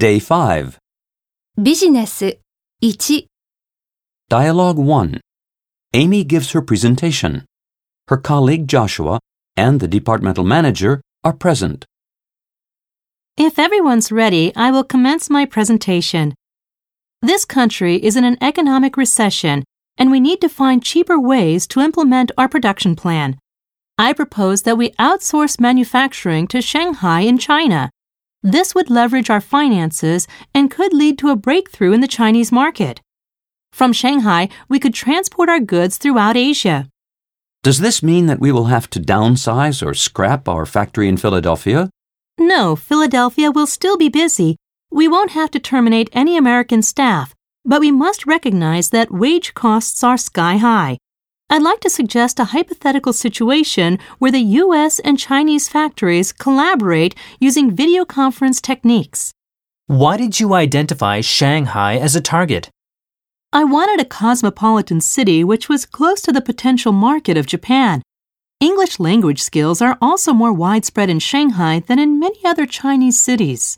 Day 5. ビジネス1 Dialogue 1. Amy gives her presentation. Her colleague Joshua and the departmental manager are present. If everyone's ready, I will commence my presentation. This country is in an economic recession, and we need to find cheaper ways to implement our production plan. I propose that we outsource manufacturing to Shanghai in China. This would leverage our finances and could lead to a breakthrough in the Chinese market. From Shanghai, we could transport our goods throughout Asia. Does this mean that we will have to downsize or scrap our factory in Philadelphia? No, Philadelphia will still be busy. We won't have to terminate any American staff, but we must recognize that wage costs are sky high. I'd like to suggest a hypothetical situation where the US and Chinese factories collaborate using video conference techniques. Why did you identify Shanghai as a target? I wanted a cosmopolitan city which was close to the potential market of Japan. English language skills are also more widespread in Shanghai than in many other Chinese cities.